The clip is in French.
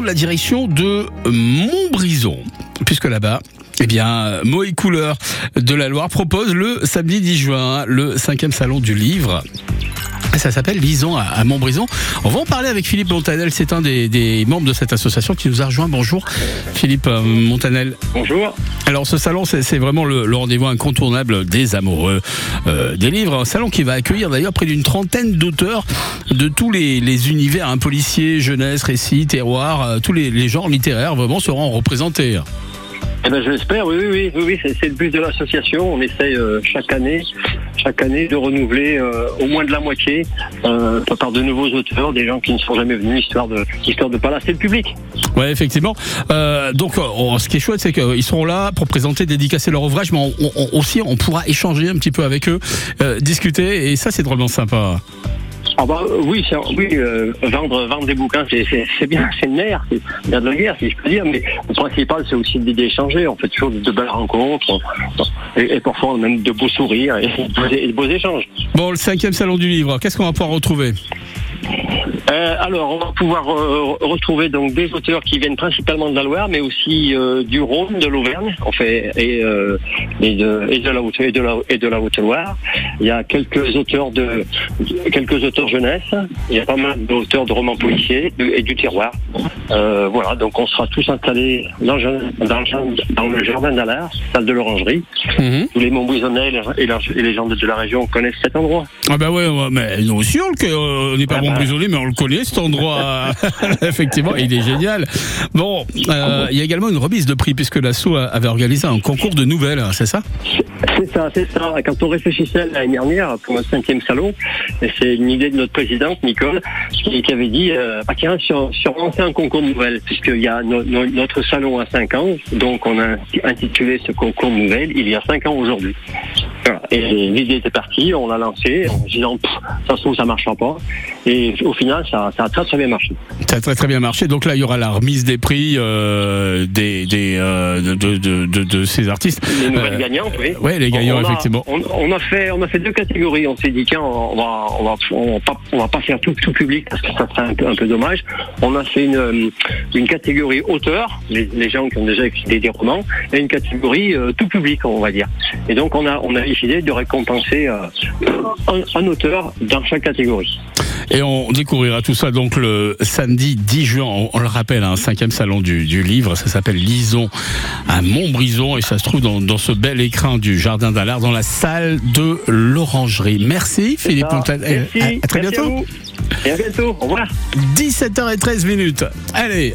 la direction de Montbrison, puisque là-bas, eh bien, Moët Couleur de la Loire propose le samedi 10 juin le cinquième salon du livre. Ça s'appelle Lison à Montbrison. On va en parler avec Philippe Montanel. C'est un des, membres de cette association qui nous a rejoint. Bonjour Philippe euh, Montanel. Bonjour. Alors ce salon, c'est vraiment le, rendez-vous incontournable des amoureux euh, des livres. Un salon qui va accueillir d'ailleurs près d'une trentaine d'auteurs de tous les, univers, un policier, jeunesse, récit, terroir, euh, tous les, les genres littéraires vraiment seront représentés. Eh ben, je l'espère, oui, oui, oui, oui, c'est le but de l'association. On essaye euh, chaque année, chaque année de renouveler euh, au moins de la moitié euh, par de nouveaux auteurs, des gens qui ne sont jamais venus, histoire de, histoire de pas lasser le public. Ouais, effectivement. donc, ce qui est chouette, c'est qu'ils seront là pour présenter, dédicacer leur ouvrage, mais aussi on pourra échanger un petit peu avec eux, discuter, et ça, c'est drôlement sympa. Ah bah, oui, oui euh, vendre, vendre des bouquins, c'est bien, c'est le nerf, c'est de la guerre, si je peux dire, mais le principal, c'est aussi d'échanger. On fait toujours de belles rencontres, et, parfois même de beaux sourires et de beaux échanges. Bon, le cinquième salon du livre, qu'est-ce qu'on va pouvoir retrouver? Euh, alors, on va pouvoir euh, retrouver donc des auteurs qui viennent principalement de la Loire, mais aussi euh, du Rhône, de l'Auvergne, en fait, et, et, de, et de la Haute et de la, et de la Haute-Loire. Il y a quelques auteurs de quelques auteurs jeunesse. Il y a pas mal d'auteurs de romans policiers et du terroir. voilà, donc on sera tous installés dans, dans, le jardin d'Alard, salle de l'Orangerie. Mhm. Tous les Montbrison-et et, les gens de la région connaissent cet endroit. Ah ben ouais, mais nous aussi on n'est pas ah Montbrison, mais on le connaît cet endroit. Effectivement, il est génial. Bon, euh, il y a également une remise de prix puisque l'assaut avait organisé un concours de nouvelles, c'est ça? C'est ça, c'est ça. Quand on réfléchissait l'année dernière pour le cinquième salon, c'est une idée de notre présidente Nicole qui, avait dit euh, ah, tiens, sur, un concours de nouvelles puisqu'il y a notre salon à 5 ans, donc on a intitulé ce concours de nouvelles il y a 5 ans aujourd'hui. Et l'idée était partie, on l'a lancé en disant ça se trouve ça marchera pas. Et au final, ça, a très très bien marché. Ça a très très bien marché. Donc là, il y aura la remise des prix euh, des, des euh, de, de, de, de, ces artistes. Les nouvelles euh, gagnantes, oui. Oui, les gagnants, effectivement. On, a fait, on a fait deux catégories. On s'est dit tiens, on va, on va, on va, pas, on va pas faire tout, tout public parce que ça serait un peu, un peu dommage. On a fait une, une catégorie auteur, les, les gens qui ont déjà écrit des romans, et une catégorie tout public, on va dire. Et donc on a, on a décidé de récompenser un, un auteur dans chaque catégorie. Et on découvrira tout ça donc le samedi 10 juin, on, le rappelle, un cinquième salon du, livre, ça s'appelle Lison à Montbrison et ça se trouve dans, ce bel écrin du Jardin d'Allard dans la salle de l'Orangerie. Merci Philippe Merci. À, très bientôt. et à bientôt. Au revoir. 17h13 minutes. Allez,